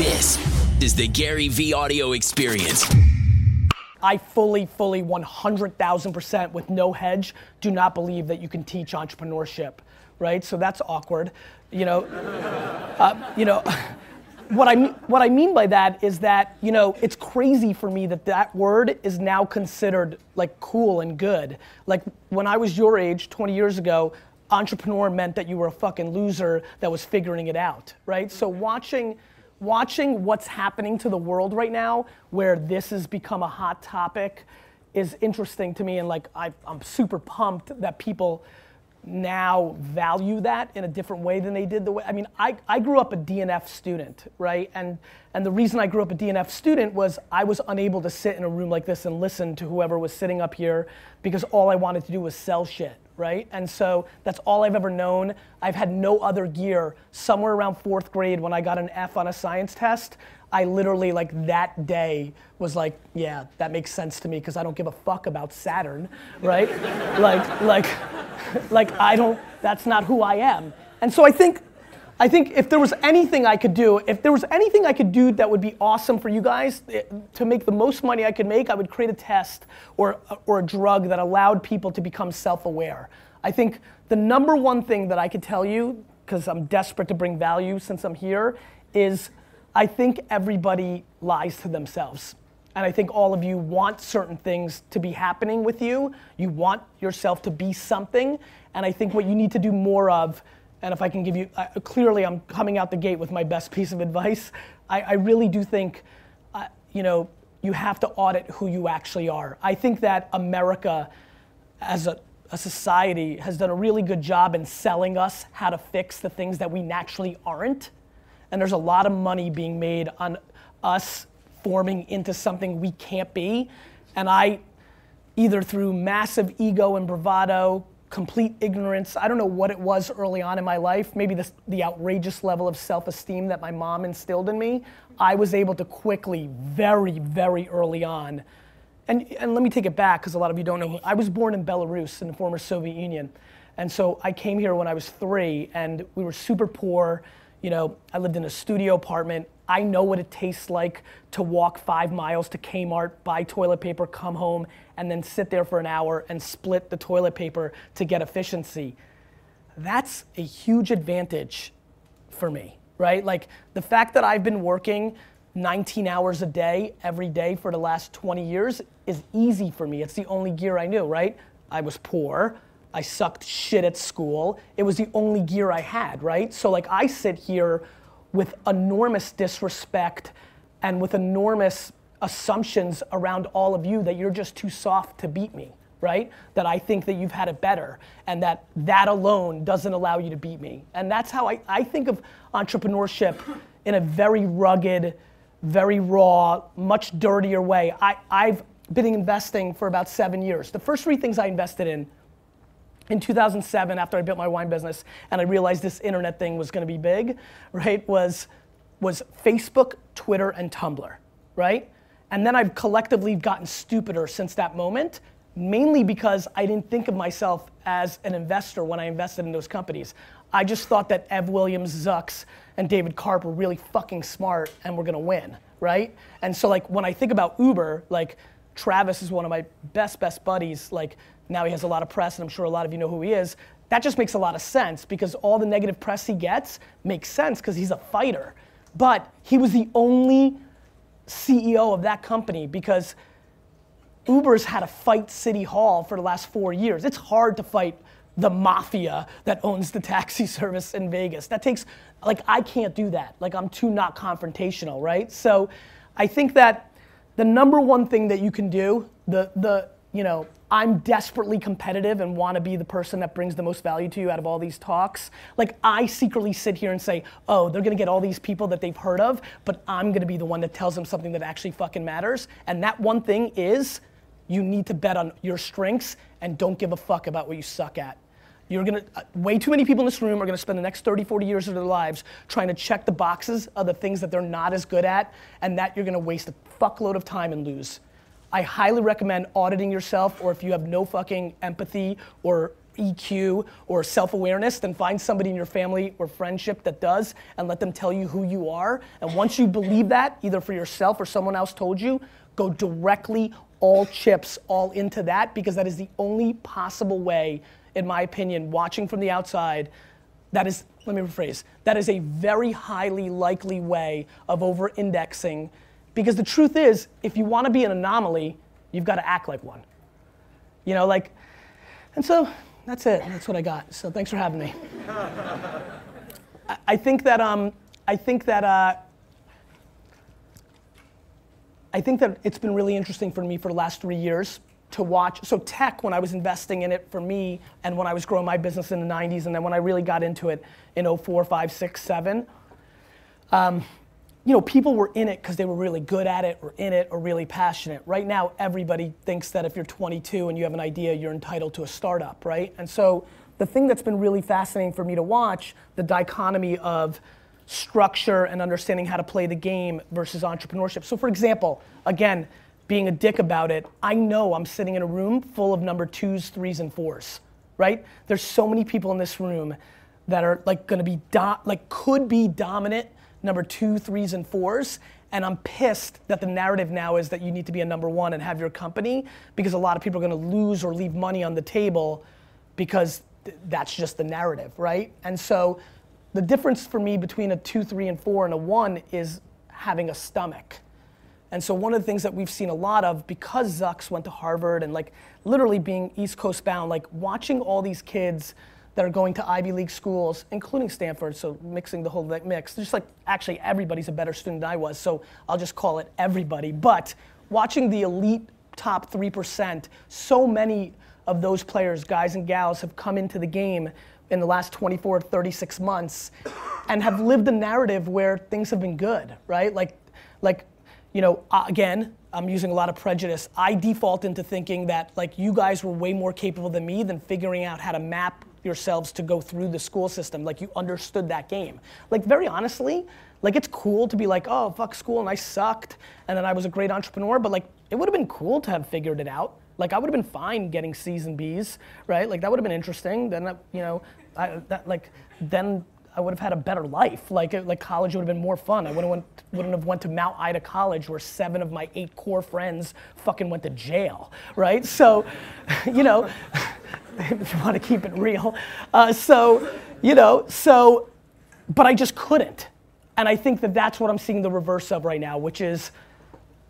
This is the GaryVee audio experience. I fully, fully 100,000% with no hedge do not believe that you can teach entrepreneurship, right? So that's awkward. You know, uh, you know, what I, what I mean by that is that, you know, it's crazy for me that that word is now considered like cool and good. Like when I was your age 20 years ago, entrepreneur meant that you were a fucking loser that was figuring it out, right? So watching, watching what's happening to the world right now, where this has become a hot topic, is interesting to me, and like I, I'm super pumped that people now value that in a different way than they did the way I mean I, I grew up a DNF student right? And and the reason I grew up a DNF student was I was unable to sit in a room like this and listen to whoever was sitting up here because all I wanted to do was sell shit right? And so that's all I've ever known. I've had no other gear. Somewhere around fourth grade when I got an F on a science test, I literally like that day was like, yeah, that makes sense to me because I don't give a fuck about Saturn, right? like, like, like I don't, that's not who I am. And so I think I think if there was anything I could do, if there was anything I could do that would be awesome for you guys eh, to make the most money I could make, I would create a test or, or a drug that allowed people to become self aware. I think the number one thing that I could tell you, because I'm desperate to bring value since I'm here, is I think everybody lies to themselves. And I think all of you want certain things to be happening with you. You want yourself to be something. And I think what you need to do more of and if I can give you, uh, clearly I'm coming out the gate with my best piece of advice. I, I really do think, uh, you know, you have to audit who you actually are. I think that America, as a, a society, has done a really good job in selling us how to fix the things that we naturally aren't. And there's a lot of money being made on us forming into something we can't be. And I, either through massive ego and bravado, complete ignorance. I don't know what it was early on in my life, maybe the, the outrageous level of self esteem that my mom instilled in me. I was able to quickly, very, very early on, and, and let me take it back because a lot of you don't know. I was born in Belarus in the former Soviet Union. And so I came here when I was three, and we were super poor. You know, I lived in a studio apartment. I know what it tastes like to walk five miles to Kmart, buy toilet paper, come home, and then sit there for an hour and split the toilet paper to get efficiency. That's a huge advantage for me, right? Like the fact that I've been working 19 hours a day every day for the last 20 years is easy for me. It's the only gear I knew, right? I was poor. I sucked shit at school. It was the only gear I had, right? So like I sit here with enormous disrespect and with enormous assumptions around all of you that you're just too soft to beat me right that i think that you've had it better and that that alone doesn't allow you to beat me and that's how i, I think of entrepreneurship in a very rugged very raw much dirtier way I, i've been investing for about seven years the first three things i invested in in 2007 after I built my wine business and I realized this internet thing was going to be big, right? Was was Facebook, Twitter and Tumblr, right? And then I've collectively gotten stupider since that moment, mainly because I didn't think of myself as an investor when I invested in those companies. I just thought that Ev Williams, Zucks, and David Karp were really fucking smart and were gonna win, right? And so like when I think about Uber, like Travis is one of my best, best buddies. Like now he has a lot of press, and I'm sure a lot of you know who he is. That just makes a lot of sense because all the negative press he gets makes sense because he's a fighter. But he was the only CEO of that company because Uber's had to fight City Hall for the last four years. It's hard to fight the mafia that owns the taxi service in Vegas. That takes, like, I can't do that. Like, I'm too not confrontational, right? So I think that the number one thing that you can do, the, the, you know, I'm desperately competitive and want to be the person that brings the most value to you out of all these talks. Like I secretly sit here and say, oh, they're gonna get all these people that they've heard of, but I'm gonna be the one that tells them something that actually fucking matters. And that one thing is you need to bet on your strengths and don't give a fuck about what you suck at. You're gonna, uh, way too many people in this room are gonna spend the next 30, 40 years of their lives trying to check the boxes of the things that they're not as good at, and that you're gonna waste a fuckload of time and lose. I highly recommend auditing yourself, or if you have no fucking empathy or EQ or self awareness, then find somebody in your family or friendship that does and let them tell you who you are. And once you believe that, either for yourself or someone else told you, go directly all chips all into that because that is the only possible way, in my opinion, watching from the outside. That is, let me rephrase, that is a very highly likely way of over indexing because the truth is, if you want to be an anomaly, you've got to act like one. You know, like, and so that's it. That's what I got. So thanks for having me. I, think that um, I think that uh, I think that it's been really interesting for me for the last three years to watch. So tech, when I was investing in it for me, and when I was growing my business in the '90s, and then when I really got into it in 04, 5, 6, 7. Um, you know, people were in it because they were really good at it or in it or really passionate. Right now, everybody thinks that if you're 22 and you have an idea, you're entitled to a startup, right? And so the thing that's been really fascinating for me to watch, the dichotomy of structure and understanding how to play the game versus entrepreneurship. So for example, again, being a dick about it, I know I'm sitting in a room full of number twos, threes, and fours, right? There's so many people in this room that are like gonna be, do- like could be dominant number two, threes, and fours. And I'm pissed that the narrative now is that you need to be a number one and have your company because a lot of people are going to lose or leave money on the table because th- that's just the narrative, right? And so the difference for me between a two, three, and four and a one is having a stomach. And so one of the things that we've seen a lot of because Zucks went to Harvard and like literally being East Coast bound, like watching all these kids that are going to Ivy League schools, including Stanford, so mixing the whole mix. Just like actually everybody's a better student than I was, so I'll just call it everybody. But watching the elite top 3%, so many of those players, guys and gals, have come into the game in the last 24, 36 months and have lived a narrative where things have been good, right? Like, like you know, uh, again, I'm using a lot of prejudice. I default into thinking that like you guys were way more capable than me than figuring out how to map yourselves to go through the school system. Like you understood that game. Like very honestly, like it's cool to be like, oh fuck school and I sucked and then I was a great entrepreneur, but like it would have been cool to have figured it out. Like I would have been fine getting C's and B's, right? Like that would have been interesting. Then uh, you know, I, that like then I would have had a better life. Like like college would have been more fun. I wouldn't went, wouldn't have went to Mount Ida College where seven of my eight core friends fucking went to jail, right? So, you know. if you want to keep it real. Uh, so, you know, so, but I just couldn't. And I think that that's what I'm seeing the reverse of right now, which is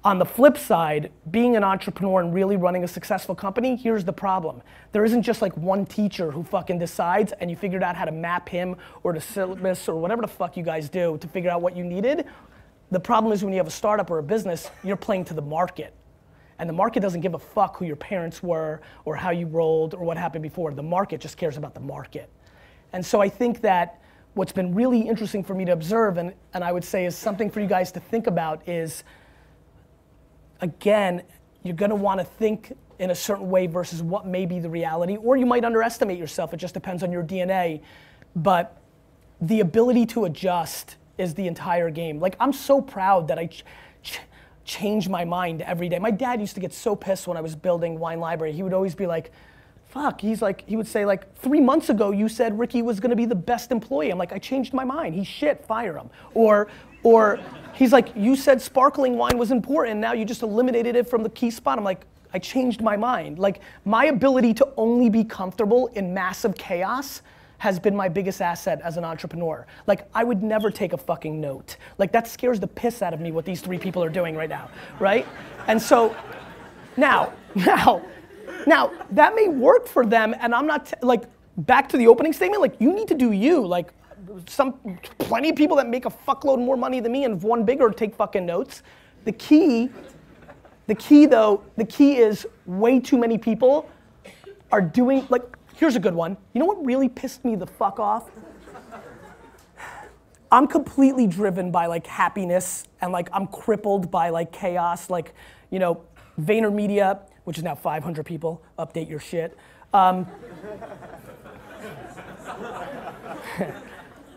on the flip side, being an entrepreneur and really running a successful company, here's the problem. There isn't just like one teacher who fucking decides and you figured out how to map him or the syllabus or whatever the fuck you guys do to figure out what you needed. The problem is when you have a startup or a business, you're playing to the market. And the market doesn't give a fuck who your parents were or how you rolled or what happened before. The market just cares about the market. And so I think that what's been really interesting for me to observe and, and I would say is something for you guys to think about is again, you're gonna wanna think in a certain way versus what may be the reality, or you might underestimate yourself. It just depends on your DNA. But the ability to adjust is the entire game. Like, I'm so proud that I. Ch- ch- change my mind every day. My dad used to get so pissed when I was building Wine Library. He would always be like, fuck, he's like, he would say like, three months ago you said Ricky was gonna be the best employee. I'm like, I changed my mind. He's shit, fire him. Or, or he's like, you said sparkling wine was important, now you just eliminated it from the key spot. I'm like, I changed my mind. Like, my ability to only be comfortable in massive chaos has been my biggest asset as an entrepreneur. Like, I would never take a fucking note. Like, that scares the piss out of me what these three people are doing right now, right? And so, now, now, now, that may work for them, and I'm not, t- like, back to the opening statement, like, you need to do you. Like, some, plenty of people that make a fuckload more money than me and have won bigger take fucking notes. The key, the key though, the key is way too many people are doing, like, Here's a good one. You know what really pissed me the fuck off? I'm completely driven by like happiness and like I'm crippled by like chaos. Like, you know, VaynerMedia, which is now 500 people, update your shit. Um,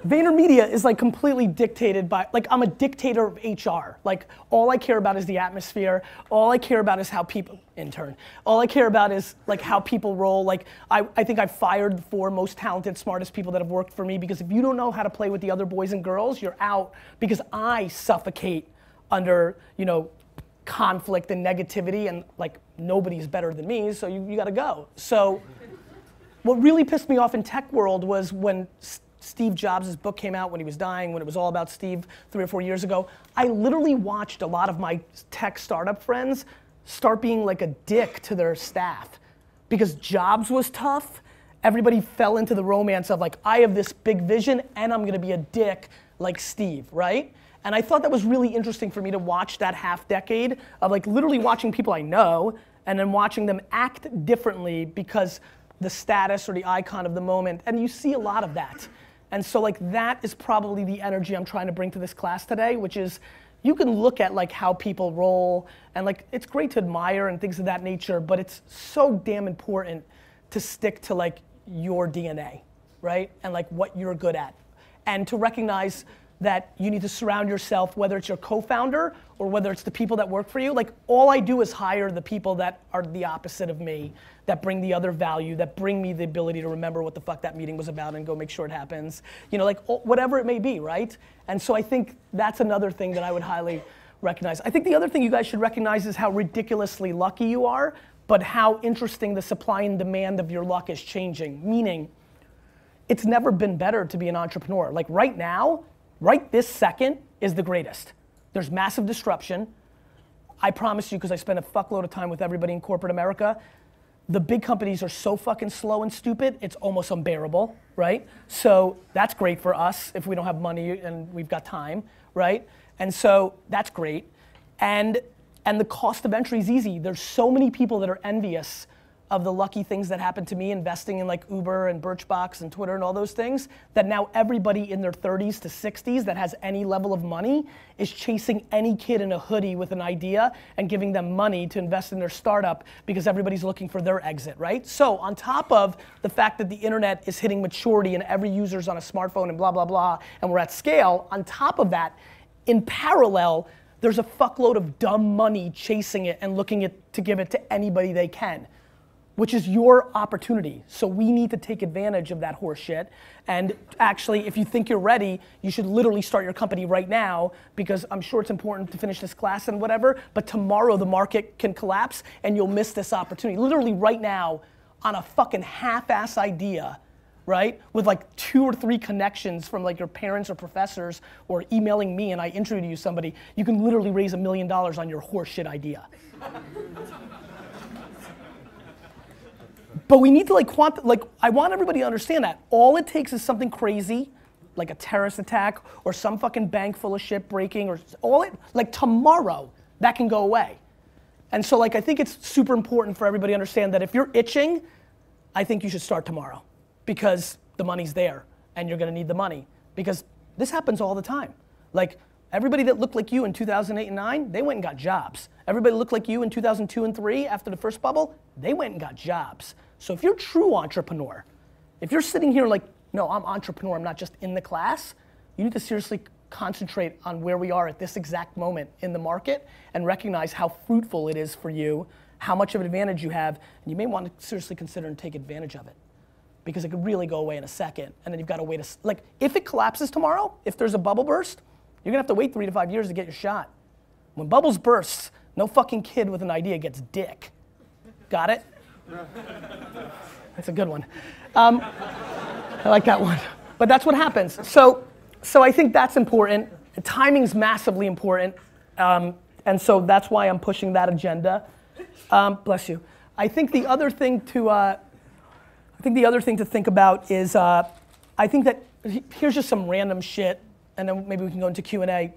VaynerMedia is like completely dictated by, like I'm a dictator of HR. Like all I care about is the atmosphere. All I care about is how people, intern. All I care about is like how people roll. Like I, I think I've fired the four most talented, smartest people that have worked for me because if you don't know how to play with the other boys and girls, you're out because I suffocate under, you know, conflict and negativity and like nobody's better than me, so you, you gotta go. So what really pissed me off in tech world was when Steve Jobs' book came out when he was dying, when it was all about Steve three or four years ago. I literally watched a lot of my tech startup friends start being like a dick to their staff because Jobs was tough. Everybody fell into the romance of like, I have this big vision and I'm gonna be a dick like Steve, right? And I thought that was really interesting for me to watch that half decade of like literally watching people I know and then watching them act differently because the status or the icon of the moment. And you see a lot of that. And so like that is probably the energy I'm trying to bring to this class today, which is you can look at like how people roll and like it's great to admire and things of that nature, but it's so damn important to stick to like your DNA, right? And like what you're good at. And to recognize that you need to surround yourself, whether it's your co-founder or whether it's the people that work for you. Like all I do is hire the people that are the opposite of me, that bring the other value, that bring me the ability to remember what the fuck that meeting was about and go make sure it happens. You know, like whatever it may be, right? And so I think that's another thing that I would highly recognize. I think the other thing you guys should recognize is how ridiculously lucky you are, but how interesting the supply and demand of your luck is changing. Meaning, it's never been better to be an entrepreneur. Like right now, right this second is the greatest. There's massive disruption. I promise you, because I spend a fuckload of time with everybody in corporate America, the big companies are so fucking slow and stupid, it's almost unbearable, right? So that's great for us if we don't have money and we've got time, right? And so that's great. And and the cost of entry is easy. There's so many people that are envious of the lucky things that happened to me investing in like Uber and Birchbox and Twitter and all those things that now everybody in their 30s to 60s that has any level of money is chasing any kid in a hoodie with an idea and giving them money to invest in their startup because everybody's looking for their exit, right? So on top of the fact that the internet is hitting maturity and every user's on a smartphone and blah blah blah and we're at scale, on top of that, in parallel, there's a fuckload of dumb money chasing it and looking at, to give it to anybody they can which is your opportunity. So we need to take advantage of that horse shit. And actually, if you think you're ready, you should literally start your company right now because I'm sure it's important to finish this class and whatever, but tomorrow the market can collapse and you'll miss this opportunity. Literally right now, on a fucking half-ass idea, right? With like two or three connections from like your parents or professors or emailing me and I introduce you somebody, you can literally raise a million dollars on your horseshit idea. But we need to like quant like I want everybody to understand that. All it takes is something crazy, like a terrorist attack or some fucking bank full of shit breaking or all it like tomorrow that can go away. And so like I think it's super important for everybody to understand that if you're itching, I think you should start tomorrow because the money's there and you're gonna need the money because this happens all the time. Like everybody that looked like you in 2008 and 9, they went and got jobs. Everybody looked like you in 2002 and 3 after the first bubble, they went and got jobs. So if you're a true entrepreneur, if you're sitting here like, no, I'm entrepreneur, I'm not just in the class, you need to seriously concentrate on where we are at this exact moment in the market and recognize how fruitful it is for you, how much of an advantage you have, and you may want to seriously consider and take advantage of it. Because it could really go away in a second, and then you've got to wait a, like, if it collapses tomorrow, if there's a bubble burst, you're gonna have to wait three to five years to get your shot. When bubbles burst, no fucking kid with an idea gets dick. Got it? That's a good one. Um, I like that one. But that's what happens. So, so I think that's important. Timing's massively important. Um, and so that's why I'm pushing that agenda. Um, bless you. I think the other thing to, uh, I think the other thing to think about is, uh, I think that here's just some random shit, and then maybe we can go into Q and A.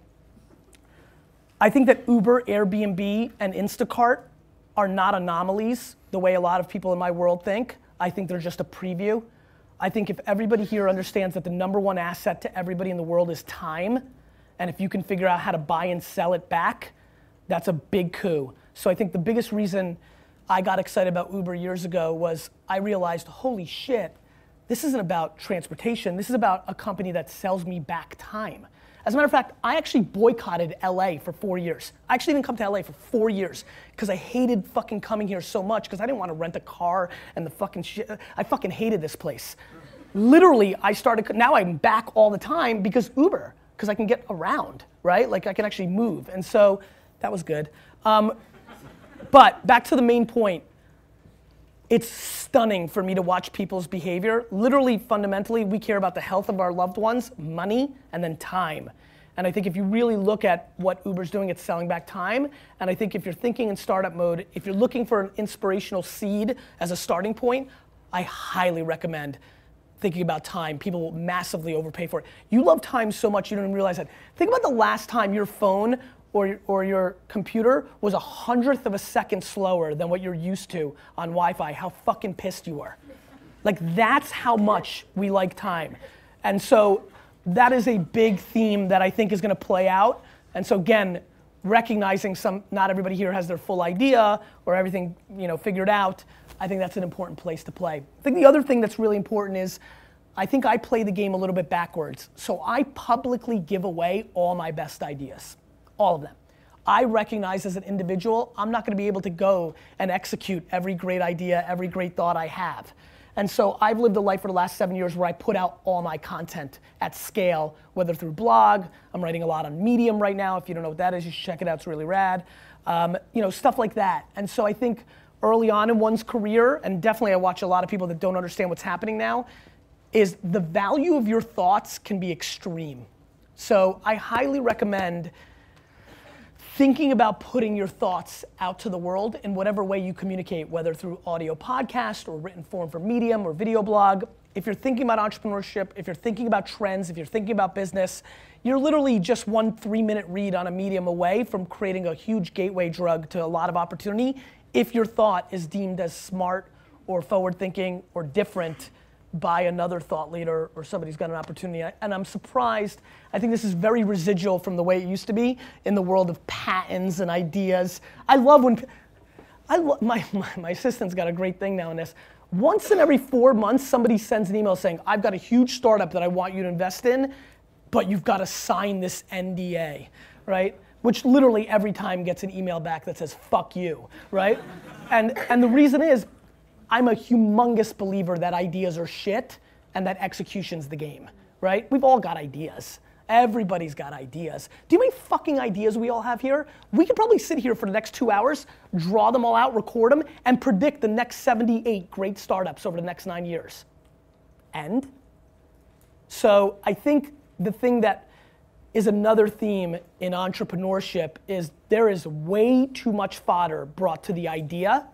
I think that Uber, Airbnb, and Instacart are not anomalies the way a lot of people in my world think. I think they're just a preview. I think if everybody here understands that the number one asset to everybody in the world is time, and if you can figure out how to buy and sell it back, that's a big coup. So I think the biggest reason I got excited about Uber years ago was I realized, holy shit, this isn't about transportation. This is about a company that sells me back time. As a matter of fact, I actually boycotted LA for four years. I actually didn't come to LA for four years because I hated fucking coming here so much because I didn't want to rent a car and the fucking shit. I fucking hated this place. Literally, I started, now I'm back all the time because Uber, because I can get around, right? Like I can actually move. And so that was good. Um, but back to the main point it's stunning for me to watch people's behavior. Literally, fundamentally, we care about the health of our loved ones, money, and then time. And I think if you really look at what Uber's doing, it's selling back time. And I think if you're thinking in startup mode, if you're looking for an inspirational seed as a starting point, I highly recommend thinking about time. People will massively overpay for it. You love time so much you don't even realize that. Think about the last time your phone or, or your computer was a hundredth of a second slower than what you're used to on Wi-Fi, how fucking pissed you were. Like that's how much we like time. And so that is a big theme that I think is gonna play out. And so again, recognizing some, not everybody here has their full idea or everything you know, figured out, I think that's an important place to play. I think the other thing that's really important is I think I play the game a little bit backwards. So I publicly give away all my best ideas all of them. I recognize as an individual, I'm not gonna be able to go and execute every great idea, every great thought I have. And so I've lived a life for the last seven years where I put out all my content at scale, whether through blog, I'm writing a lot on Medium right now. If you don't know what that is, you should check it out, it's really rad. Um, you know, stuff like that. And so I think early on in one's career, and definitely I watch a lot of people that don't understand what's happening now, is the value of your thoughts can be extreme. So I highly recommend thinking about putting your thoughts out to the world in whatever way you communicate, whether through audio podcast or written form for Medium or video blog. If you're thinking about entrepreneurship, if you're thinking about trends, if you're thinking about business, you're literally just one three minute read on a medium away from creating a huge gateway drug to a lot of opportunity if your thought is deemed as smart or forward thinking or different by another thought leader or somebody who's got an opportunity. And I'm surprised. I think this is very residual from the way it used to be in the world of patents and ideas. I love when I lo- my, my, my assistant's got a great thing now in this. Once in every four months, somebody sends an email saying, I've got a huge startup that I want you to invest in, but you've got to sign this NDA, right? Which literally every time gets an email back that says, fuck you, right? and, and the reason is I'm a humongous believer that ideas are shit and that execution's the game, right? We've all got ideas. Everybody's got ideas. Do you know how fucking ideas we all have here? We could probably sit here for the next two hours, draw them all out, record them, and predict the next 78 great startups over the next nine years. And? So I think the thing that is another theme in entrepreneurship is there is way too much fodder brought to the idea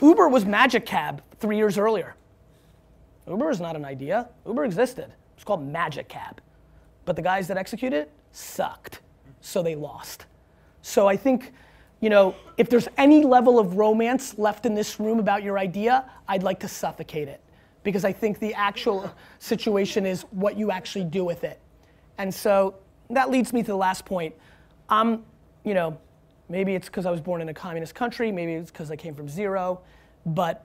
Uber was Magic Cab three years earlier. Uber is not an idea. Uber existed. It's called Magic Cab. But the guys that executed it sucked. So they lost. So I think, you know, if there's any level of romance left in this room about your idea, I'd like to suffocate it. Because I think the actual situation is what you actually do with it. And so that leads me to the last point. I'm, you know, Maybe it's because I was born in a communist country, maybe it's because I came from zero, but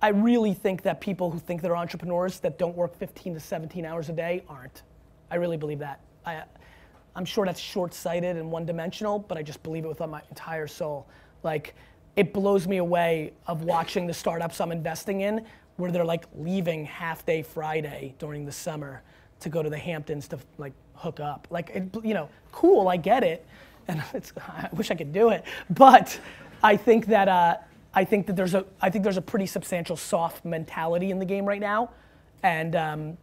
I really think that people who think they're entrepreneurs that don't work 15 to 17 hours a day aren't. I really believe that. I, I'm sure that's short-sighted and one-dimensional, but I just believe it with my entire soul. Like, it blows me away of watching the startups I'm investing in where they're like leaving half day Friday during the summer to go to the Hamptons to like hook up. Like, it, you know, cool, I get it and I wish I could do it, but I think that uh, I think that there's a I think there's a pretty substantial soft mentality in the game right now, and um,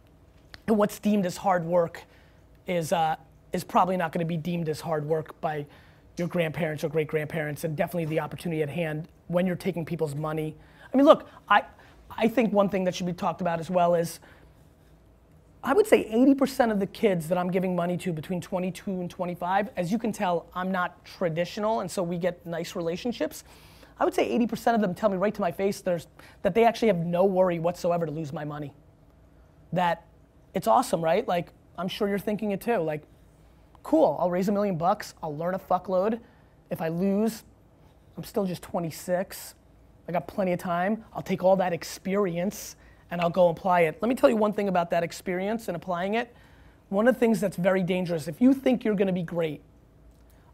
what's deemed as hard work is uh, is probably not going to be deemed as hard work by your grandparents or great grandparents, and definitely the opportunity at hand when you're taking people's money. I mean, look, I I think one thing that should be talked about as well is I would say 80% of the kids that I'm giving money to between 22 and 25, as you can tell, I'm not traditional, and so we get nice relationships. I would say 80% of them tell me right to my face that they actually have no worry whatsoever to lose my money. That it's awesome, right? Like, I'm sure you're thinking it too. Like, cool, I'll raise a million bucks, I'll learn a fuckload. If I lose, I'm still just 26. I got plenty of time. I'll take all that experience and I'll go apply it. Let me tell you one thing about that experience and applying it. One of the things that's very dangerous, if you think you're gonna be great,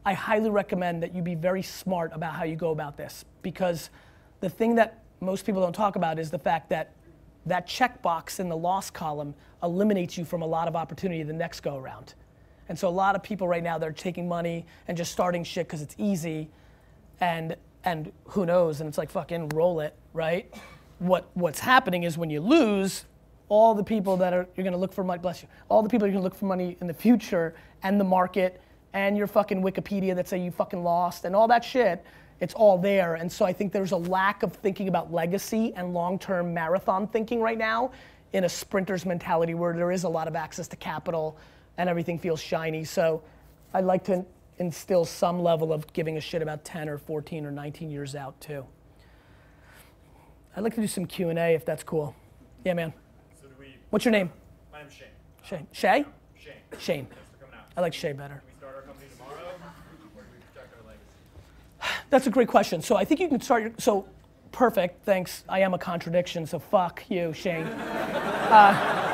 I highly recommend that you be very smart about how you go about this because the thing that most people don't talk about is the fact that that checkbox in the loss column eliminates you from a lot of opportunity the next go around. And so a lot of people right now they're taking money and just starting shit because it's easy, and and who knows? And it's like fucking roll it, right? What what's happening is when you lose, all the people that are you're gonna look for money, bless you, all the people you're gonna look for money in the future and the market and your fucking Wikipedia that say you fucking lost and all that shit it's all there. And so I think there's a lack of thinking about legacy and long term marathon thinking right now in a sprinter's mentality where there is a lot of access to capital and everything feels shiny. So I'd like to instill some level of giving a shit about 10 or 14 or 19 years out too. I'd like to do some Q&A if that's cool. Yeah, man. So do we, What's your name? my name's Shane. Shane. Shay? Shane. Shane. Thanks for coming out. I like Shay better. Can we start our company tomorrow, or do we protect our legacy? That's a great question. So I think you can start your, so perfect, thanks. I am a contradiction, so fuck you, Shane. Uh,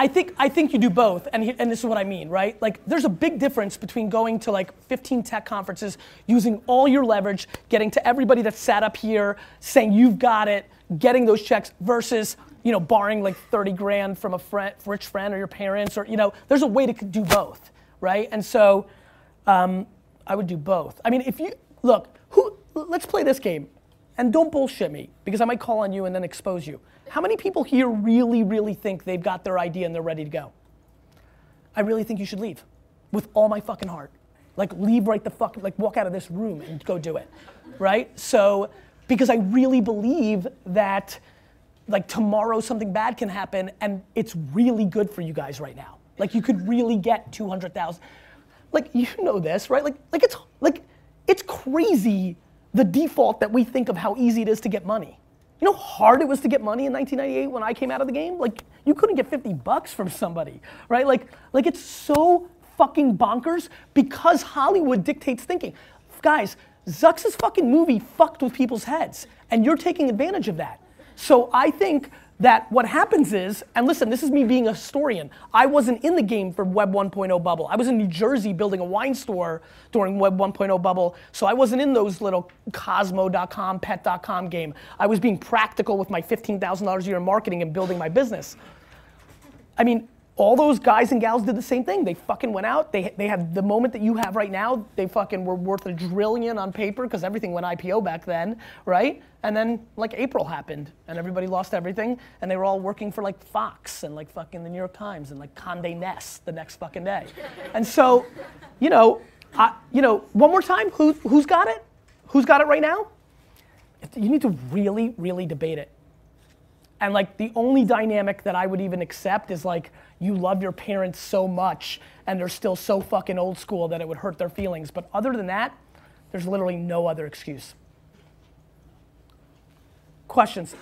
I think, I think you do both, and, he, and this is what I mean, right? Like, there's a big difference between going to like 15 tech conferences, using all your leverage, getting to everybody that sat up here, saying you've got it, getting those checks, versus, you know, borrowing like 30 grand from a friend, rich friend or your parents, or, you know, there's a way to do both, right? And so, um, I would do both. I mean, if you, look, who, let's play this game, and don't bullshit me, because I might call on you and then expose you. How many people here really, really think they've got their idea and they're ready to go? I really think you should leave with all my fucking heart. Like, leave right the fuck, like, walk out of this room and go do it, right? So, because I really believe that, like, tomorrow something bad can happen and it's really good for you guys right now. Like, you could really get 200,000. Like, you know this, right? Like, like it's, like, it's crazy the default that we think of how easy it is to get money. You know how hard it was to get money in 1998 when I came out of the game? Like, you couldn't get 50 bucks from somebody, right? Like, like it's so fucking bonkers because Hollywood dictates thinking. Guys, Zuck's fucking movie fucked with people's heads, and you're taking advantage of that. So I think that what happens is, and listen, this is me being a historian. I wasn't in the game for Web 1.0 bubble. I was in New Jersey building a wine store during Web 1.0 bubble, so I wasn't in those little Kozmo.com, Pet.com game. I was being practical with my $15,000 a year in marketing and building my business. I mean, all those guys and gals did the same thing. They fucking went out. They, they have the moment that you have right now. They fucking were worth a trillion on paper because everything went IPO back then, right? And then like April happened and everybody lost everything and they were all working for like Fox and like fucking the New York Times and like Condé Nast the next fucking day. And so, you know, I, you know, one more time, who, who's got it? Who's got it right now? You need to really, really debate it. And like the only dynamic that I would even accept is like you love your parents so much and they're still so fucking old school that it would hurt their feelings. But other than that, there's literally no other excuse. Questions?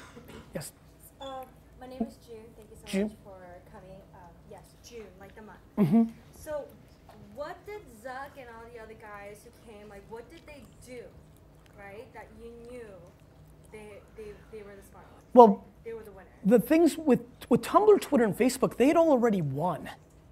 Yes. Uh, my name is June. Thank you so June. much for coming. Um, yes, June, like the month. So, what did Zuck and all the other guys who came, like, what did they do, right? That you knew they they, they were the smart ones. Well, They were the winners. the things with, with Tumblr, Twitter, and Facebook, they had all already won.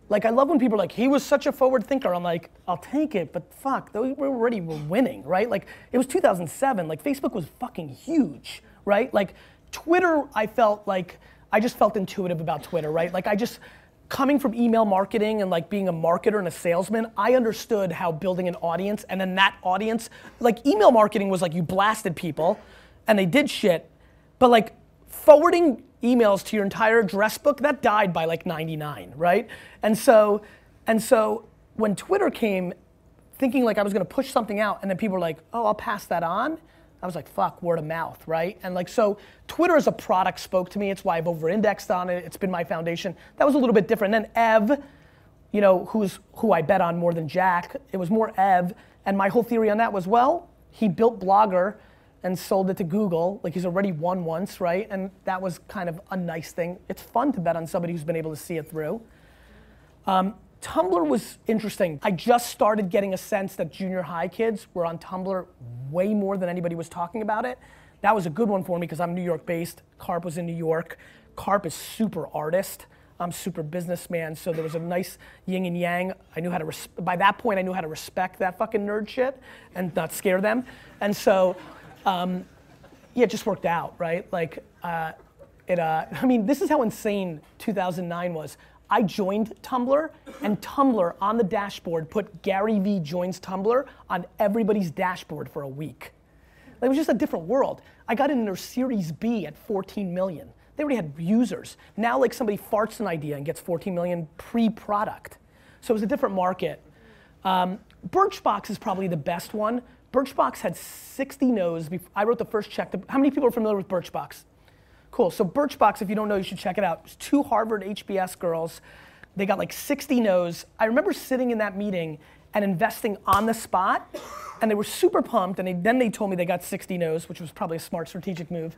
Like, I love when people are like, he was such a forward thinker. I'm like, I'll take it, but fuck, they were already winning, right? Like, it was 2007. Like, Facebook was fucking huge, right? Like, Twitter, I felt like, I just felt intuitive about Twitter, right? Like, I just, coming from email marketing and like being a marketer and a salesman, I understood how building an audience and then that audience, like, email marketing was like you blasted people and they did shit, but like, forwarding emails to your entire address book that died by like 99 right? And so and so when twitter came thinking like i was to push something out and then people were like oh i'll pass that on i was like fuck word of mouth right? And like so twitter as a product spoke to me. It's why i've over indexed on it. It's been my foundation. That was a little bit different. Then ev you know who's who i bet on more than jack it was more ev. And my whole theory on that was well he built blogger and sold it to Google. Like he's already won once, right? And that was kind of a nice thing. It's fun to bet on somebody who's been able to see it through. Um, Tumblr was interesting. I just started getting a sense that junior high kids were on Tumblr way more than anybody was talking about it. that was a good one for me because I'm New York based. Karp was in New York. Karp is super artist. I'm super businessman, so there was a nice yin and yang. I knew how to, res- by that point, I knew how to respect that fucking nerd shit and not scare them. And so, um, yeah, it just worked out, right? Like, uh, it, uh, I mean, this is how insane 2009 was. I joined Tumblr, and Tumblr on the dashboard put Gary Vee joins Tumblr on everybody's dashboard for a week. It was just a different world. I got in their Series B at 14 million. They already had users. Now, like somebody farts an idea and gets 14 million pre-product. So it was a different market. Um, Birchbox is probably the best one. Birchbox had 60 no's. I wrote the first check. To, how many people are familiar with Birchbox? Cool. So Birchbox, if you don't know, you should check it out. It's two Harvard HBS girls. They got like 60 no's. I remember sitting in that meeting and investing on the spot, and they were super pumped. And they, then they told me they got 60 no's, which was probably a smart strategic move.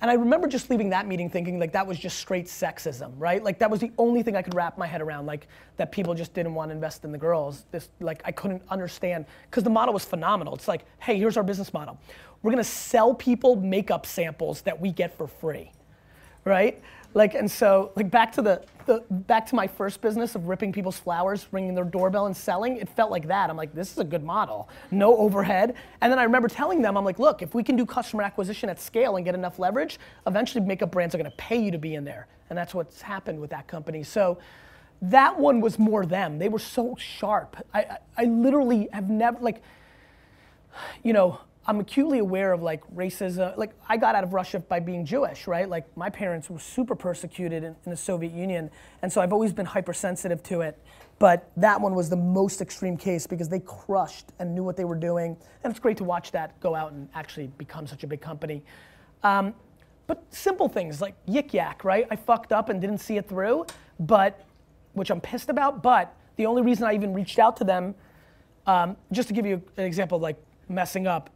And I remember just leaving that meeting thinking like that was just straight sexism, right? Like that was the only thing I could wrap my head around, like that people just didn't want to invest in the girls. This like I couldn't understand because the model was phenomenal. It's like, hey, here's our business model. We're gonna sell people makeup samples that we get for free, right? Like and so like back to the, the back to my first business of ripping people's flowers, ringing their doorbell and selling. It felt like that. I'm like, this is a good model. No overhead. And then I remember telling them, I'm like, look, if we can do customer acquisition at scale and get enough leverage, eventually makeup brands are gonna pay you to be in there. And that's what's happened with that company. So that one was more them. They were so sharp. I, I, I literally have never like you know, I'm acutely aware of like racism. Like I got out of Russia by being Jewish, right? Like my parents were super persecuted in, in the Soviet Union, and so I've always been hypersensitive to it. But that one was the most extreme case because they crushed and knew what they were doing, and it's great to watch that go out and actually become such a big company. Um, but simple things like Yik Yak, right? I fucked up and didn't see it through, but which I'm pissed about. But the only reason I even reached out to them um, just to give you an example like messing up,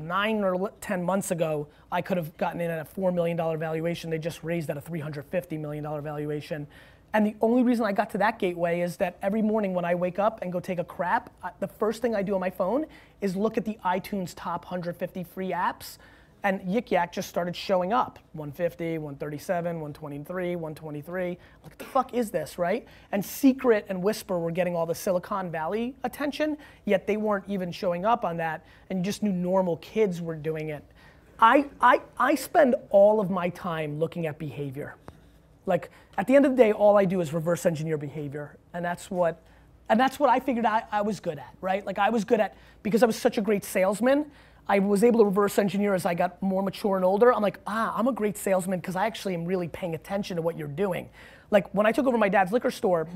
nine or 10 months ago, I could have gotten in at a $4 million valuation. They just raised at a $350 million valuation. And the only reason I got to that gateway is that every morning when I wake up and go take a crap, the first thing I do on my phone is look at the iTunes top 150 free apps. And Yik Yak just started showing up 150, 137, 123, 123. Like, what the fuck is this, right? And Secret and Whisper were getting all the Silicon Valley attention, yet they weren't even showing up on that. And you just knew normal kids were doing it. I, I, I spend all of my time looking at behavior. Like, at the end of the day, all I do is reverse engineer behavior. And that's what, and that's what I figured I, I was good at, right? Like, I was good at, because I was such a great salesman, I was able to reverse engineer as I got more mature and older. I'm like, ah, I'm a great salesman because I actually am really paying attention to what you're doing. Like when I took over my dad's liquor store,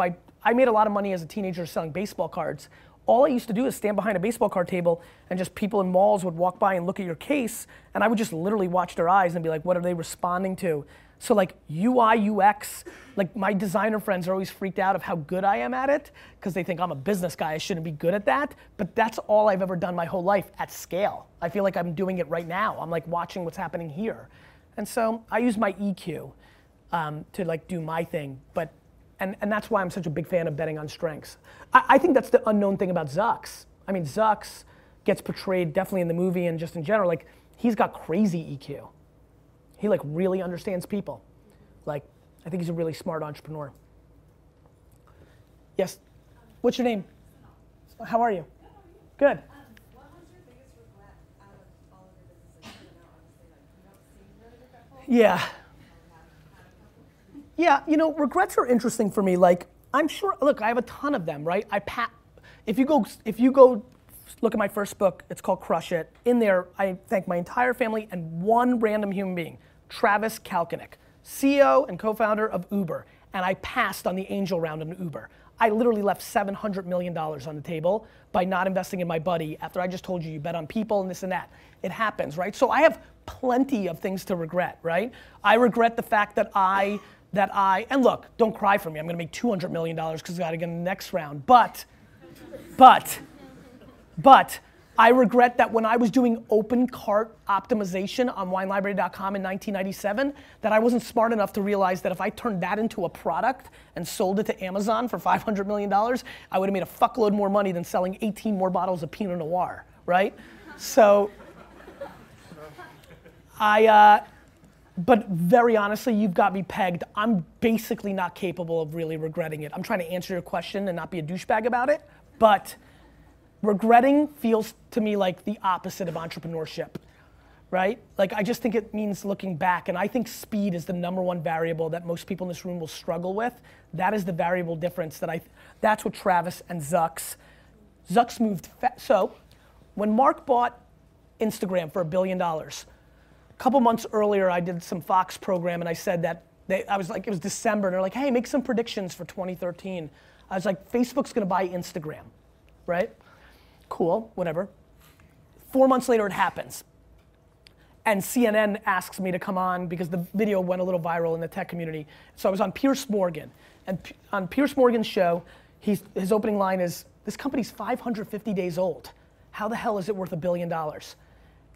I made a lot of money as a teenager selling baseball cards. All I used to do is stand behind a baseball card table and just people in malls would walk by and look at your case and I would just literally watch their eyes and be like, what are they responding to? So like UI, UX, like my designer friends are always freaked out of how good I am at it because they think I'm a business guy, I shouldn't be good at that. But that's all I've ever done my whole life at scale. I feel like I'm doing it right now. I'm like watching what's happening here. And so I use my EQ um, to like do my thing. But and, and that's why I'm such a big fan of betting on strengths. I, I think that's the unknown thing about Zucks. I mean, Zucks gets portrayed definitely in the movie and just in general, like he's got crazy EQ. He like really understands people. Like, I think he's a really smart entrepreneur. Yes. What's your name? How are you? Good. Yeah. Yeah, you know, regrets are interesting for me. Like, I'm sure. Look, I have a ton of them, right? I pat. If you go, if you go, look at my first book. It's called Crush It. In there, I thank my entire family and one random human being, Travis Kalanick, CEO and co-founder of Uber. And I passed on the angel round in Uber. I literally left $700 million on the table by not investing in my buddy after I just told you you bet on people and this and that. It happens, right? So I have plenty of things to regret, right? I regret the fact that I, that I, and look, don't cry for me. I'm gonna make $200 million because I gotta get in the next round. But, but, but I regret that when I was doing open cart optimization on winelibrary.com in 1997, that I wasn't smart enough to realize that if I turned that into a product and sold it to Amazon for $500 million, I would have made a fuckload more money than selling 18 more bottles of Pinot Noir, right? So, I, uh, but very honestly, you've got me pegged. I'm basically not capable of really regretting it. I'm trying to answer your question and not be a douchebag about it, but regretting feels to me like the opposite of entrepreneurship, right? Like I just think it means looking back, and I think speed is the number one variable that most people in this room will struggle with. That is the variable difference that I. That's what Travis and Zucks. Zucks moved. Fa- so, when Mark bought Instagram for a billion dollars, a couple months earlier, I did some Fox program, and I said that they, I was like, it was December, and they're like, hey, make some predictions for 2013. I was like, Facebook's gonna buy Instagram, right? Cool, whatever. Four months later, it happens. And CNN asks me to come on because the video went a little viral in the tech community. So I was on Piers Morgan. And on Piers Morgan's show, he's, his opening line is This company's 550 days old. How the hell is it worth a billion dollars?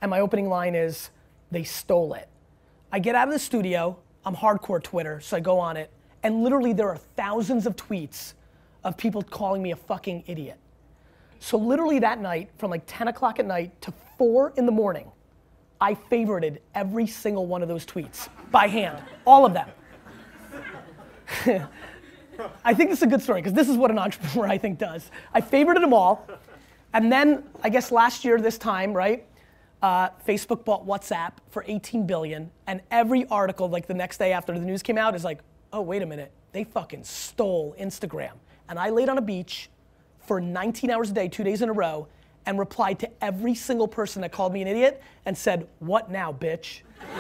And my opening line is They stole it. I get out of the studio, I'm hardcore Twitter, so I go on it, and literally there are thousands of tweets of people calling me a fucking idiot. So literally that night, from like 10 o'clock at night to 4 in the morning, I favorited every single one of those tweets by hand, all of them. I think this is a good story because this is what an entrepreneur I think does. I favorited them all, and then I guess last year this time, right? Uh, Facebook bought WhatsApp for 18 billion, and every article like the next day after the news came out is like, oh wait a minute, they fucking stole Instagram. And I laid on a beach for 19 hours a day, two days in a row, and replied to every single person that called me an idiot and said, What now, bitch?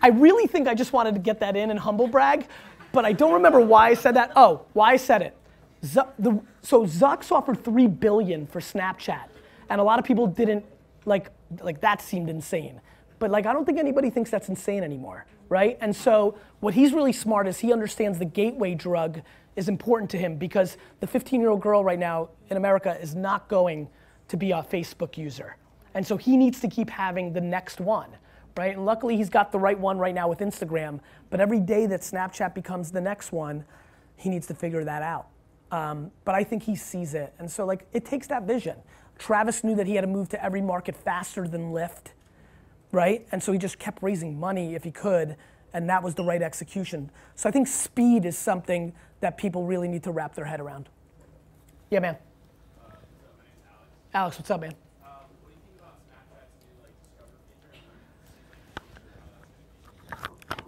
I really think I just wanted to get that in and humble brag, but I don't remember why I said that. Oh, why I said it. Z- the, so Zucks offered three billion for Snapchat, and a lot of people didn't like like that seemed insane. But like I don't think anybody thinks that's insane anymore, right? And so what he's really smart is he understands the gateway drug is important to him because the 15-year-old girl right now in America is not going to be a Facebook user. And so he needs to keep having the next one, right? And luckily he's got the right one right now with Instagram, but every day that Snapchat becomes the next one, he needs to figure that out. Um, but I think he sees it. And so like it takes that vision. Travis knew that he had to move to every market faster than Lyft right? And so he just kept raising money if he could, and that was the right execution. So I think speed is something that people really need to wrap their head around. Yeah, man. Alex, what's up, man?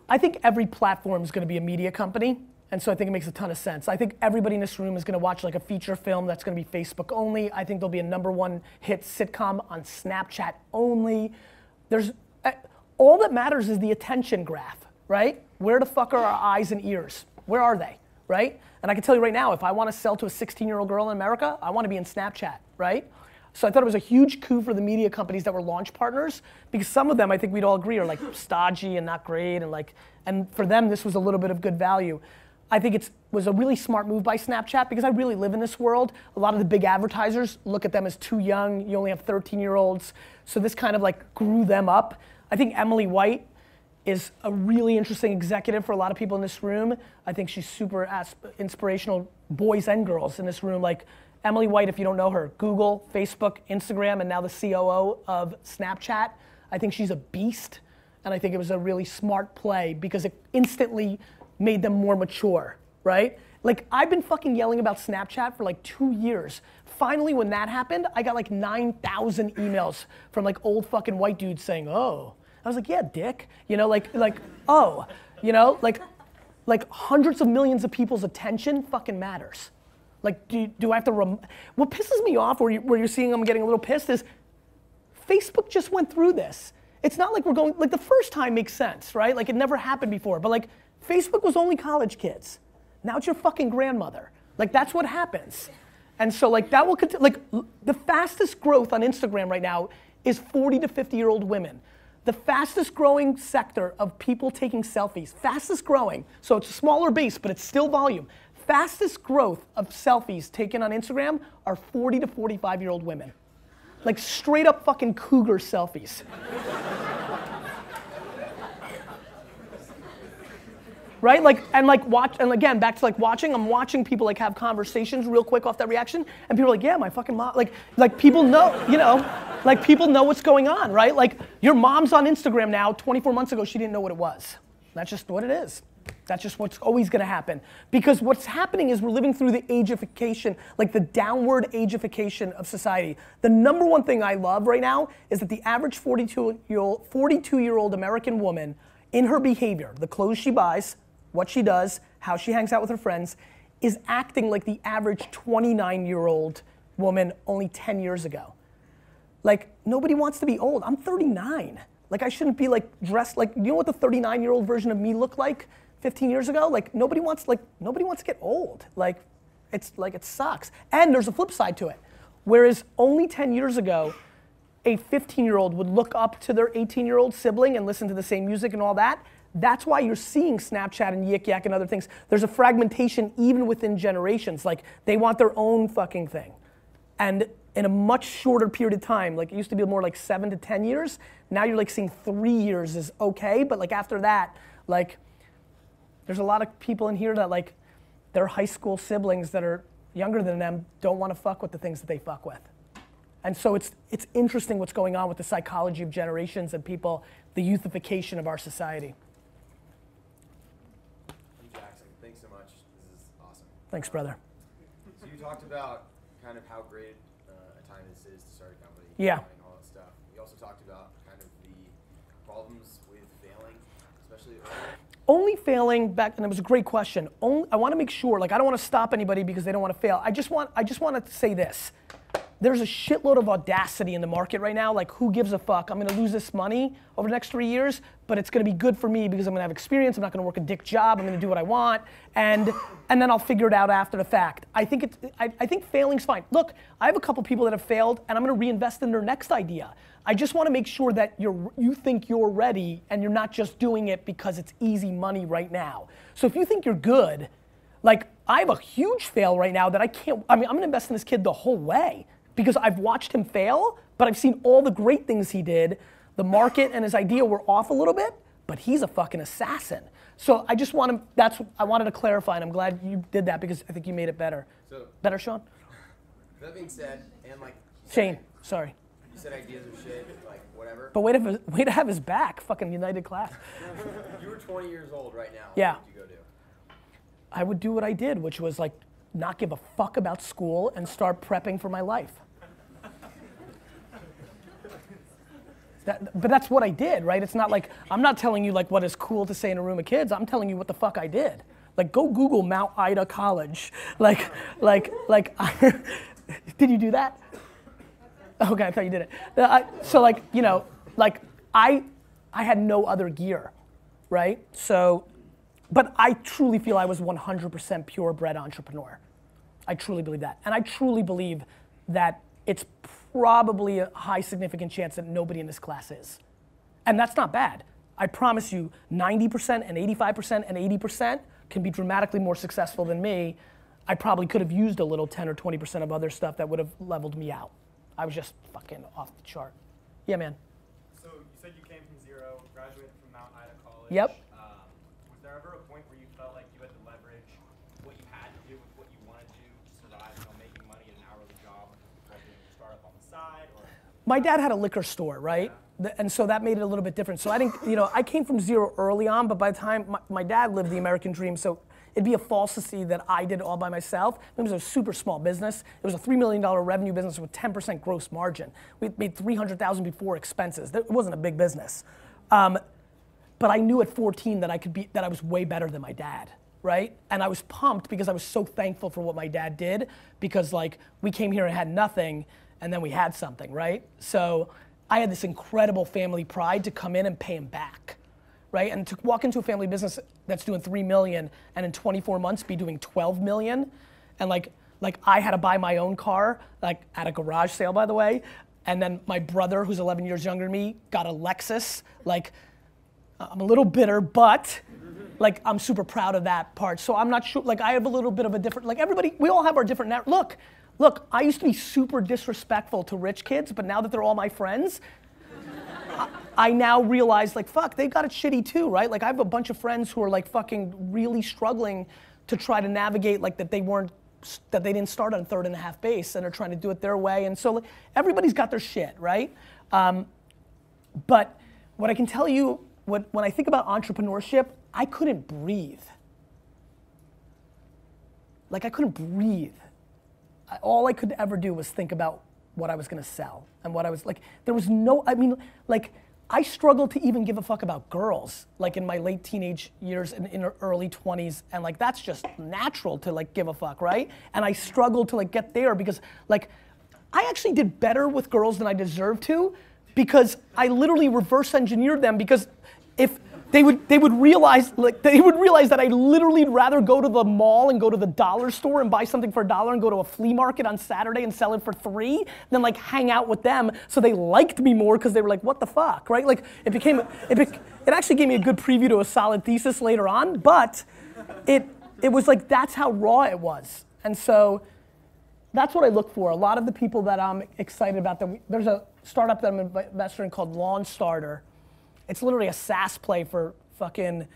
I think every platform is going to be a media company, and so I think it makes a ton of sense. I think everybody in this room is going to watch like a feature film that's going to be Facebook only. I think there'll be a number one hit sitcom on Snapchat only. There's uh, all that matters is the attention graph, right? Where the fuck are our eyes and ears? Where are they, right? And I can tell you right now, if I want to sell to a 16-year-old girl in America, I want to be in Snapchat, right? So I thought it was a huge coup for the media companies that were launch partners because some of them I think we'd all agree are like stodgy and not great and like and for them this was a little bit of good value. I think it was a really smart move by Snapchat because I really live in this world. A lot of the big advertisers look at them as too young. You only have 13 year olds. So this kind of like grew them up. I think Emily White is a really interesting executive for a lot of people in this room. I think she's super inspirational, boys and girls in this room. Like Emily White, if you don't know her, Google, Facebook, Instagram, and now the COO of Snapchat. I think she's a beast, and I think it was a really smart play because it instantly made them more mature, right? Like I've been fucking yelling about Snapchat for like two years. Finally, when that happened, I got like 9,000 emails from like old fucking white dudes saying, "Oh," I was like, "Yeah, dick," you know, like like oh, you know, like like hundreds of millions of people's attention fucking matters. Like, do, do I have to? Rem- what pisses me off, where, you, where you're seeing I'm getting a little pissed, is Facebook just went through this. It's not like we're going, like the first time makes sense, right? Like it never happened before. But like Facebook was only college kids. Now it's your fucking grandmother. Like that's what happens. And so like that will continue, like the fastest growth on Instagram right now is 40 to 50 year old women. The fastest growing sector of people taking selfies, fastest growing, so it's a smaller base, but it's still volume. Fastest growth of selfies taken on Instagram are 40 to 45 year old women. Like straight up fucking cougar selfies. Right? Like and like watch and again back to like watching. I'm watching people like have conversations real quick off that reaction, and people are like, yeah, my fucking mom. Like like people know, you know, like people know what's going on, right? Like your mom's on Instagram now. 24 months ago, she didn't know what it was. That's just what it is. That's just what's always gonna happen. Because what's happening is we're living through the ageification, like the downward ageification of society. The number one thing I love right now is that the average 42 year old, 42 year old American woman, in her behavior, the clothes she buys, what she does, how she hangs out with her friends, is acting like the average 29 year old woman only 10 years ago. Like nobody wants to be old. I'm 39. Like I shouldn't be like dressed like you know what the 39 year old version of me looked like 15 years ago? Like nobody wants like nobody wants to get old. Like it's like it sucks. And there's a flip side to it. Whereas only 10 years ago, a 15 year old would look up to their 18 year old sibling and listen to the same music and all that. That's why you're seeing Snapchat and Yik Yak and other things. There's a fragmentation even within generations. Like they want their own fucking thing. And in a much shorter period of time, like it used to be more like seven to 10 years. Now you're like seeing three years is okay, but like after that, like there's a lot of people in here that like their high school siblings that are younger than them don't want to fuck with the things that they fuck with. And so it's it's interesting what's going on with the psychology of generations and people, the youthification of our society. I'm Jackson. Thanks so much. This is awesome. Thanks, brother. So you talked about kind of how great uh, a time this is to start a company. Yeah. And all that stuff. You also talked about kind of the problems with failing, especially early. Only failing back, and it was a great question. Only, I want to make sure, like, I don't want to stop anybody because they don't want to fail. I just want, I just want to say this. There's a shitload of audacity in the market right now. Like, who gives a fuck? I'm to lose this money over the next three years, but it's to be good for me because I'm to have experience. I'm not to work a dick job. I'm to do what I want, and and then I'll figure it out after the fact. I think it. I, I think failing's fine. Look, I have a couple people that have failed, and I'm to reinvest in their next idea. I just want to make sure that you're you think you're ready, and you're not just doing it because it's easy money right now. So if you think you're good, like I have a huge fail right now that I can't. I mean, I'm gonna invest in this kid the whole way because I've watched him fail, but I've seen all the great things he did. The market and his idea were off a little bit, but he's a fucking assassin. So I just want to. That's I wanted to clarify, and I'm glad you did that because I think you made it better. So Better, Sean. that being said, and like Shane, sorry. you said ideas are shit, like whatever. But way to have, way to have his back, fucking United class. you were 20 years old right now. Yeah. What would you go do? I would do what I did, which was like not give a fuck about school and start prepping for my life. That, but that's what I did, right? It's not like I'm not telling you like what is cool to say in a room of kids. I'm telling you what the fuck I did. Like go Google Mount Ida College. Like like like did you do that? Oh, okay, I thought you did it. So like you know like I I had no other gear, right? So but I truly feel I was 100% purebred entrepreneur. I truly believe that. And I truly believe that it's probably a high significant chance that nobody in this class is. And that's not bad. I promise you, 90% and 85% and 80% can be dramatically more successful than me. I probably could have used a little 10 or 20% of other stuff that would have leveled me out. I was just fucking off the chart. Yeah, man. So you said you came from zero, graduated from Mount Ida College. Yep. Um, was there ever a point where you felt like you had to leverage what you had to do with what you wanted to to survive, you know, making money at an hourly job, while doing your startup on the side, or my dad had a liquor store, right? Th- And so that made it a little bit different. So I didn't, you know, I came from zero early on, but by the time my, my dad lived the American dream, so it'd be a falsity that I did it all by myself. It was a super small business. It was a $3 million revenue business with 10% gross margin. We made 300,000 before expenses. It wasn't a big business. Um, but I knew at 14 that I could be, that I was way better than my dad, right? And I was pumped because I was so thankful for what my dad did because like we came here and had nothing and then we had something, right? So I had this incredible family pride to come in and pay him back, right? And to walk into a family business that's doing 3 million and in 24 months be doing 12 million and like like I had to buy my own car like at a garage sale by the way and then my brother who's 11 years younger than me got a Lexus like I'm a little bitter, but like I'm super proud of that part. So I'm not sure. Like I have a little bit of a different. Like everybody, we all have our different. Look, look. I used to be super disrespectful to rich kids, but now that they're all my friends, I now realize like fuck, they've got it shitty too, right? Like I have a bunch of friends who are like fucking really struggling to try to navigate like that they weren't that they didn't start on third and a half base and are trying to do it their way. And so like, everybody's got their shit, right? Um, but what I can tell you, what, when I think about entrepreneurship, I couldn't breathe. Like I couldn't breathe. All I could ever do was think about what I was gonna sell and what I was like. There was no, I mean, like I struggled to even give a fuck about girls, like in my late teenage years and in early 20s, and like that's just natural to like give a fuck, right? And I struggled to like get there because like I actually did better with girls than I deserved to because I literally reverse engineered them because if they would they would realize like they would realize that I'd literally rather go to the mall and go to the dollar store and buy something for a dollar and go to a flea market on Saturday and sell it for three than like hang out with them so they liked me more because they were like what the fuck right like it became it, it actually gave me a good preview to a solid thesis later on but it it was like that's how raw it was and so that's what I look for. A lot of the people that I'm excited about, that we, there's a startup that I'm investing in called LawnStarter. It's literally a SaaS play for fucking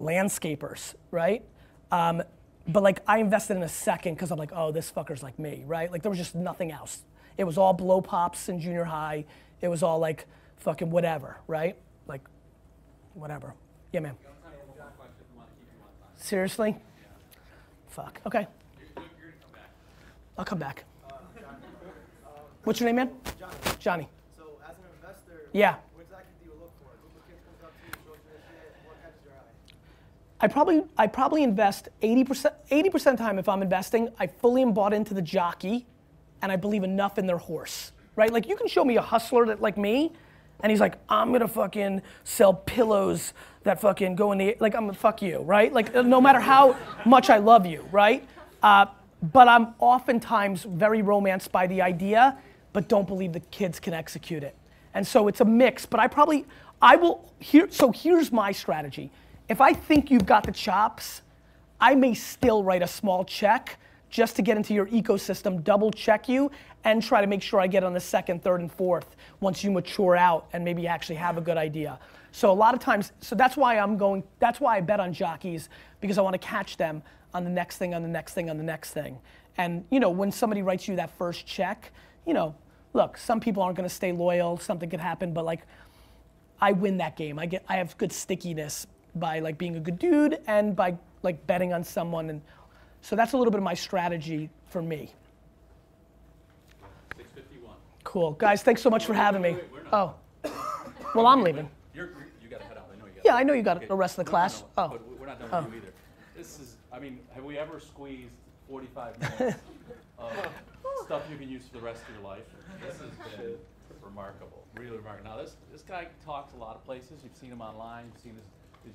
landscapers, right? Um, but like I invested in a second because I'm like, oh, this fucker's like me, right? Like there was just nothing else. It was all blow pops in junior high. It was all like fucking whatever, right? Like whatever. Yeah, man. Seriously? Fuck. Okay. I'll come back. What's your name, man? Johnny. Johnny. So as an investor, Yeah. what exactly do you look for? A group of kids comes up to you, shows you their shit, what catches your eye? I probably I probably invest 80% 80% of the time if I'm investing, I fully am bought into the jockey and I believe enough in their horse. Right? Like you can show me a hustler that like me and he's like, I'm gonna fucking sell pillows that fucking go in the like I'm gonna fuck you, right? Like no matter how much I love you, right? Uh, but I'm oftentimes very romanced by the idea, but don't believe the kids can execute it. And so it's a mix, but I probably, I will, here, so here's my strategy. If I think you've got the chops, I may still write a small check just to get into your ecosystem, double check you, and try to make sure I get on the second, third, and fourth once you mature out and maybe actually have a good idea. So a lot of times, so that's why I'm going, that's why I bet on jockeys, because I want to catch them on the next thing, on the next thing, on the next thing. And you know, when somebody writes you that first check, you know, look, some people aren't going to stay loyal. Something could happen, but like, I win that game. I get, I have good stickiness by like being a good dude and by like betting on someone, and so that's a little bit of my strategy for me. 651. Cool, guys. Thanks so much for having me. Oh, well, I'm leaving. You're, you're- gotta head out, I know you gotta. Yeah, I know you got the rest of the No, no, class. no, Oh. But we're not done Oh. with oh. you either. This is, I mean, have we ever squeezed forty-five minutes of stuff you can use for the rest of your life? This has been remarkable, really remarkable. Now, this, this guy talks a lot of places. You've seen him online, you've seen his.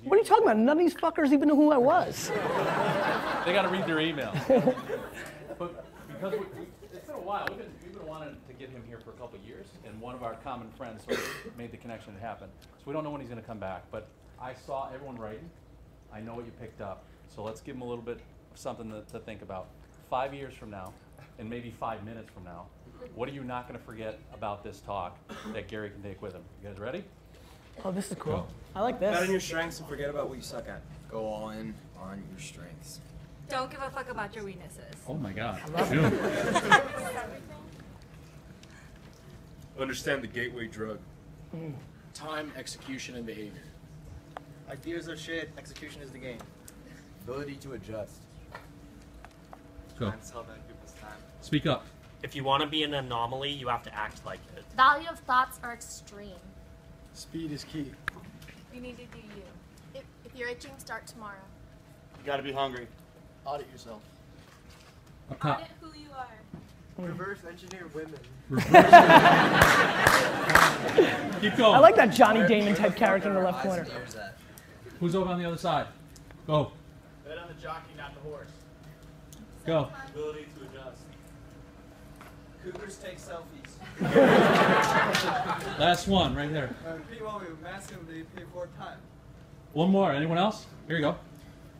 What are you talking about? None of these fuckers even knew who I was. They got to read their email. but because we, we, it's been a while, we've been, we've been wanting to get him here for a couple years, and one of our common friends sort of made the connection happen. So we don't know when he's going to come back, but I saw everyone writing. I know what you picked up, so let's give him a little bit of something to, to think about. Five years from now, and maybe five minutes from now, what are you not going to forget about this talk that Gary can take with him? You guys ready? Oh, this is cool. I like this. Bet on your strengths and forget about what you suck at. Go all in on your strengths. Don't give a fuck about your weaknesses. Oh my God. I love everything. Understand the gateway drug. Mm. Time, execution, and behavior. Ideas are shit, execution is the game. Ability to adjust. Go. Sell that people's time. Speak up. If you want to be an anomaly, you have to act like it. Value of thoughts are extreme. Speed is key. You need to do you. If, if you're itching, start tomorrow. You gotta be hungry. Audit yourself. Up. Audit who you are. Reverse engineer women. Keep going. I like that Johnny Damon type character in the left corner. There's that. Who's over on the other side? Go. Bet on the jockey, not the horse. Go. Ability to adjust. Cougars take selfies. Last one, right there. Uh, People who massive, they pay four times. One more. Anyone else? Here you go.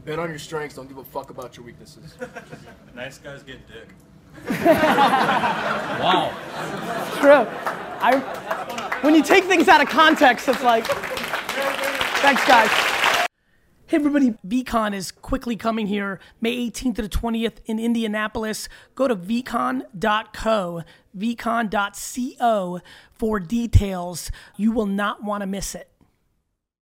Bet on your strengths. Don't give a fuck about your weaknesses. Nice guys get dick. Wow. True. I, when you take things out of context, it's like, thanks, guys. Hey everybody, VeeCon is quickly coming here, May 18th to the 20th in Indianapolis. Go to veecon.co, veecon.co for details. You will not want to miss it.